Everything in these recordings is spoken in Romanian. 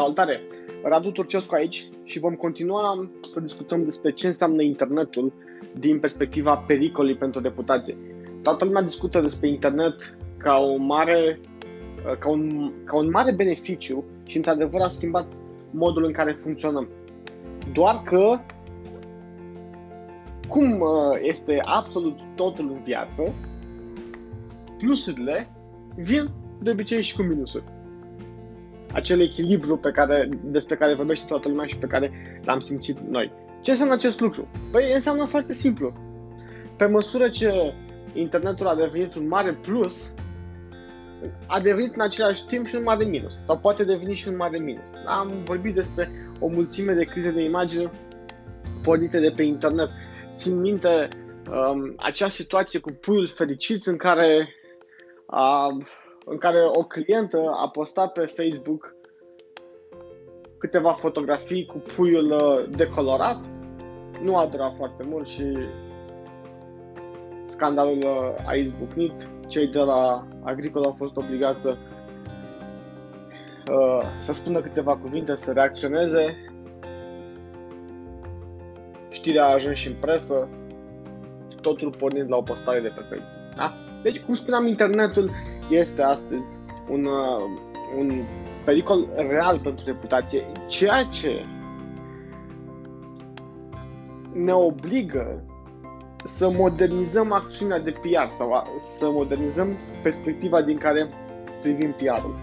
Salutare! Radu Turcescu aici și vom continua să discutăm despre ce înseamnă internetul din perspectiva pericolului pentru reputație. Toată lumea discută despre internet ca, o mare, ca, un, ca un mare beneficiu și într-adevăr a schimbat modul în care funcționăm. Doar că, cum uh, este absolut totul în viață, plusurile vin de obicei și cu minusuri acel echilibru pe care, despre care vorbește toată lumea și pe care l-am simțit noi. Ce înseamnă acest lucru? Păi înseamnă foarte simplu. Pe măsură ce internetul a devenit un mare plus, a devenit în același timp și un mare minus. Sau poate deveni și un mare minus. Am vorbit despre o mulțime de crize de imagine pornite de pe internet. Țin minte um, acea situație cu puiul fericit în care a, în care o clientă a postat pe Facebook câteva fotografii cu puiul uh, decolorat. Nu a durat foarte mult și scandalul uh, a izbucnit. Cei de la Agricol au fost obligați să, uh, să spună câteva cuvinte, să reacționeze. Știrea a ajuns și în presă, totul pornind la o postare de pe Facebook. Da? Deci, cum spuneam, internetul este astăzi un, uh, un pericol real pentru reputație, ceea ce ne obligă să modernizăm acțiunea de PR sau să modernizăm perspectiva din care privim PR-ul.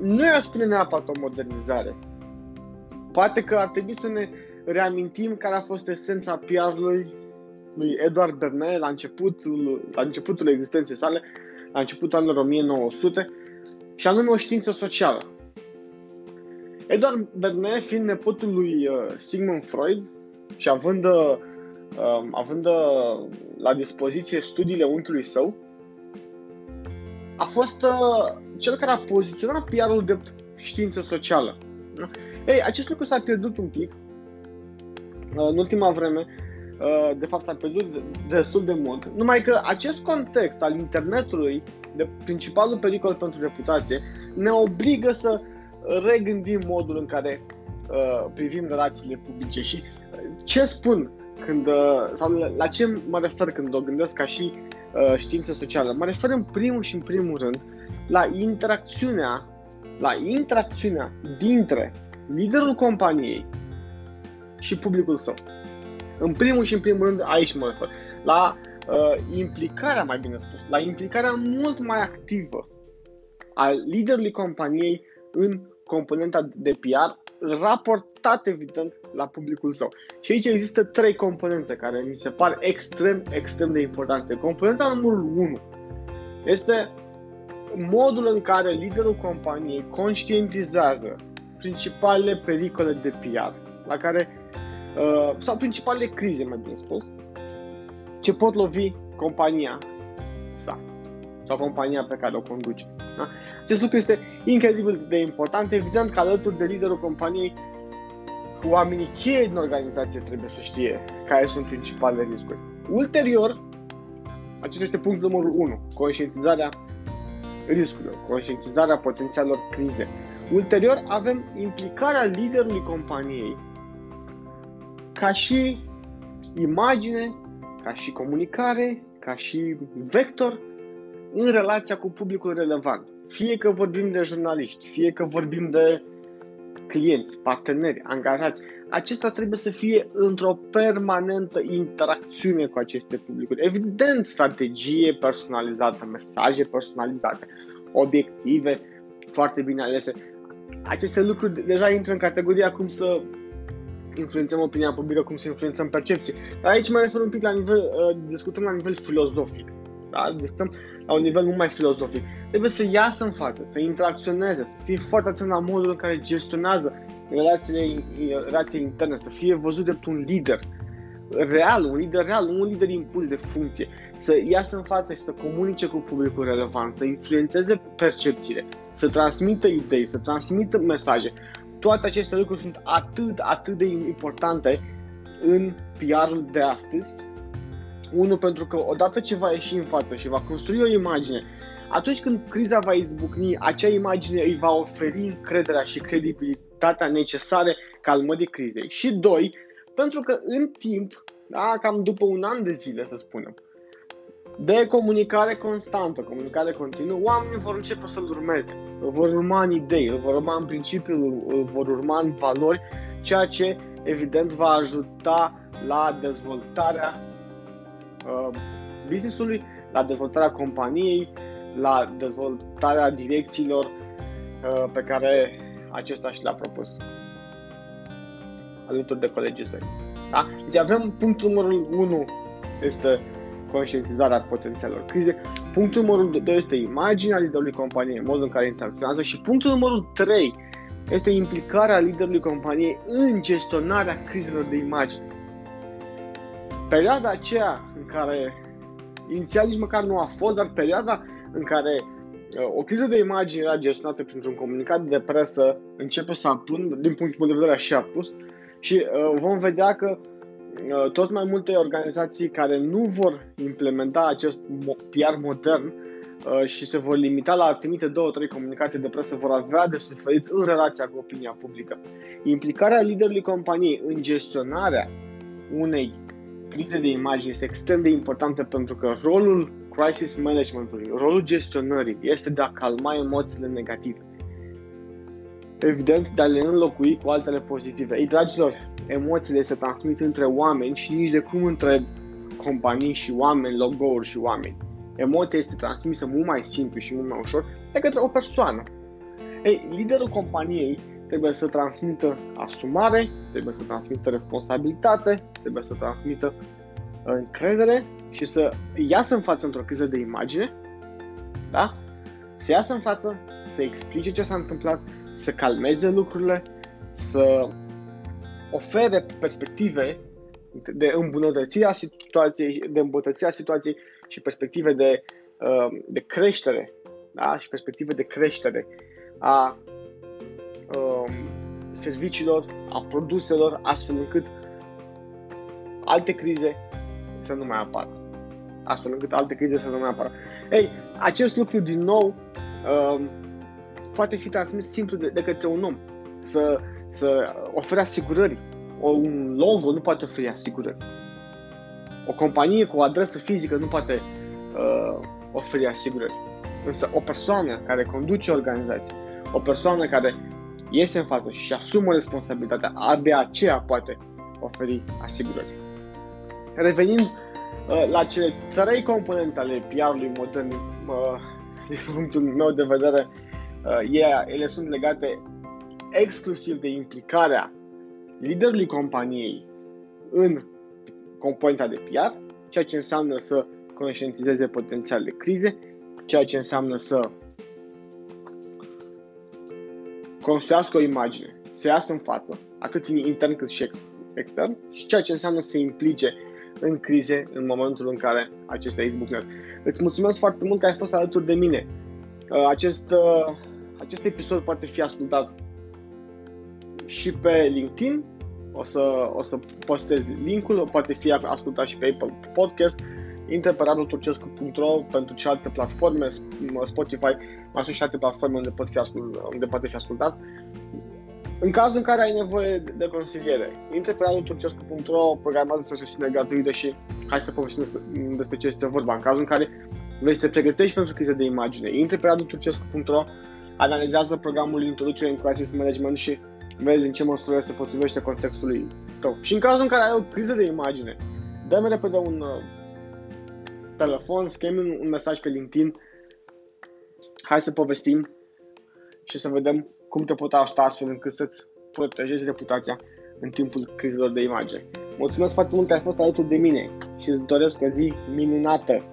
Nu aș spune neapărat o modernizare. Poate că ar trebui să ne reamintim care a fost esența PR-ului lui Edward Bernays la începutul, la începutul existenței sale, la începutul anilor 1900, și anume o știință socială. Edward Bernays, fiind nepotul lui uh, Sigmund Freud și având, uh, um, având uh, la dispoziție studiile unchiului său, a fost cel care a poziționat PR-ul de știință socială. Ei, acest lucru s-a pierdut un pic în ultima vreme Uh, de fapt s-a pierdut destul de mult, numai că acest context al internetului, de principalul pericol pentru reputație, ne obligă să regândim modul în care uh, privim relațiile publice și uh, ce spun când, uh, sau la ce mă refer când o gândesc ca și uh, știință socială. Mă refer în primul și în primul rând la interacțiunea, la interacțiunea dintre liderul companiei și publicul său. În primul și în primul rând, aici mă refer, la uh, implicarea, mai bine spus, la implicarea mult mai activă a liderului companiei în componenta de PR, raportat evident la publicul său. Și aici există trei componente care mi se par extrem, extrem de importante. Componenta numărul 1 este modul în care liderul companiei conștientizează principalele pericole de PR, la care Uh, sau principalele crize, mai bine spus, ce pot lovi compania sa sau compania pe care o conduce. Da? Acest lucru este incredibil de important. Evident că alături de liderul companiei, oamenii cheie din organizație trebuie să știe care sunt principalele riscuri. Ulterior, acesta este punctul numărul 1, conștientizarea riscurilor, conștientizarea potențialelor crize. Ulterior, avem implicarea liderului companiei ca și imagine, ca și comunicare, ca și vector în relația cu publicul relevant. Fie că vorbim de jurnaliști, fie că vorbim de clienți, parteneri, angajați, acesta trebuie să fie într-o permanentă interacțiune cu aceste publicuri. Evident, strategie personalizată, mesaje personalizate, obiective foarte bine alese. Aceste lucruri deja intră în categoria cum să influențăm opinia publică, cum să influențăm percepții. Dar aici mă refer un pic la nivel, uh, discutăm la nivel filozofic. Da? Discutăm la un nivel mult mai filozofic. Trebuie să iasă în față, să interacționeze, să fie foarte atent la modul în care gestionează relațiile, relațiile interne, să fie văzut de un lider real, un lider real, un lider impuls de funcție, să iasă în față și să comunice cu publicul relevant, să influențeze percepțiile, să transmită idei, să transmită mesaje toate aceste lucruri sunt atât, atât de importante în PR-ul de astăzi. Unul, pentru că odată ce va ieși în față și va construi o imagine atunci când criza va izbucni, acea imagine îi va oferi încrederea și credibilitatea necesare calmării crizei. Și doi, pentru că în timp, da, cam după un an de zile, să spunem, de comunicare constantă, comunicare continuă, oamenii vor începe să-l urmeze. Îl vor urma în idei, îl vor urma în principiul, îl vor urma în valori, ceea ce evident va ajuta la dezvoltarea uh, business-ului, la dezvoltarea companiei, la dezvoltarea direcțiilor uh, pe care acesta și le-a propus alături de colegii săi. Da? Deci avem punctul numărul 1 este conștientizarea potențialelor crize. Punctul numărul 2 este imaginea liderului companiei, modul în care interacționează și punctul numărul 3 este implicarea liderului companiei în gestionarea crizelor de imagine. Perioada aceea în care inițial nici măcar nu a fost, dar perioada în care uh, o criză de imagine era gestionată printr-un comunicat de presă începe să aprundă, din punctul meu de vedere așa a pus, și uh, vom vedea că uh, tot mai multe organizații care nu vor implementa acest PR modern uh, și se vor limita la a trimite două, trei comunicate de presă vor avea de suferit în relația cu opinia publică. Implicarea liderului companiei în gestionarea unei crize de imagine este extrem de importantă pentru că rolul crisis managementului, rolul gestionării este de a calma emoțiile negative evident, de a le înlocui cu altele pozitive. Ei, dragilor, emoțiile se transmit între oameni și nici de cum între companii și oameni, logo-uri și oameni. Emoția este transmisă mult mai simplu și mult mai ușor de către o persoană. Ei, liderul companiei trebuie să transmită asumare, trebuie să transmită responsabilitate, trebuie să transmită uh, încredere și să iasă în față într-o criză de imagine, da? Să iasă în față, să explice ce s-a întâmplat, să calmeze lucrurile, să ofere perspective de îmbunătățire a situației, de îmbunătățire a situației și perspective de, uh, de creștere, da? și perspective de creștere a um, serviciilor, a produselor, astfel încât alte crize să nu mai apară. Astfel încât alte crize să nu mai apară. Ei, acest lucru din nou um, poate fi transmis simplu de, de către un om. Să, să ofere asigurări. O, un logo nu poate oferi asigurări. O companie cu o adresă fizică nu poate uh, oferi asigurări. Însă o persoană care conduce o organizație, o persoană care iese în față și asumă responsabilitatea, abia aceea poate oferi asigurări. Revenind uh, la cele trei componente ale PR-ului modern, uh, din punctul meu de vedere, uh, yeah, ele sunt legate exclusiv de implicarea liderului companiei în componenta de PR, ceea ce înseamnă să conștientizeze potențial de crize, ceea ce înseamnă să construiască o imagine, să iasă în față, atât intern cât și ex- extern, și ceea ce înseamnă să se implice în crize în momentul în care acestea izbucnesc. Îți mulțumesc foarte mult că ai fost alături de mine. Uh, acest uh, acest episod poate fi ascultat și pe LinkedIn, o să, o să postez linkul, poate fi ascultat și pe Apple Podcast, intră pe radoturcescu.ro pentru celelalte platforme, Spotify, mai sunt și alte platforme unde, pot fi ascult, unde poate fi ascultat. În cazul în care ai nevoie de consiliere, intră pe radoturcescu.ro, programează o sesiune gratuită și hai să povestim despre ce este vorba. În cazul în care vrei să te pregătești pentru crize de imagine, intră pe radoturcescu.ro, analizează programul introducere în crisis management și vezi în ce măsură se potrivește contextului tău. Și în cazul în care ai o criză de imagine, dă-mi repede un uh, telefon, schimbi un, un mesaj pe LinkedIn, hai să povestim și să vedem cum te pot ajuta astfel încât să-ți protejezi reputația în timpul crizelor de imagine. Mulțumesc foarte mult că ai fost alături de mine și îți doresc o zi minunată!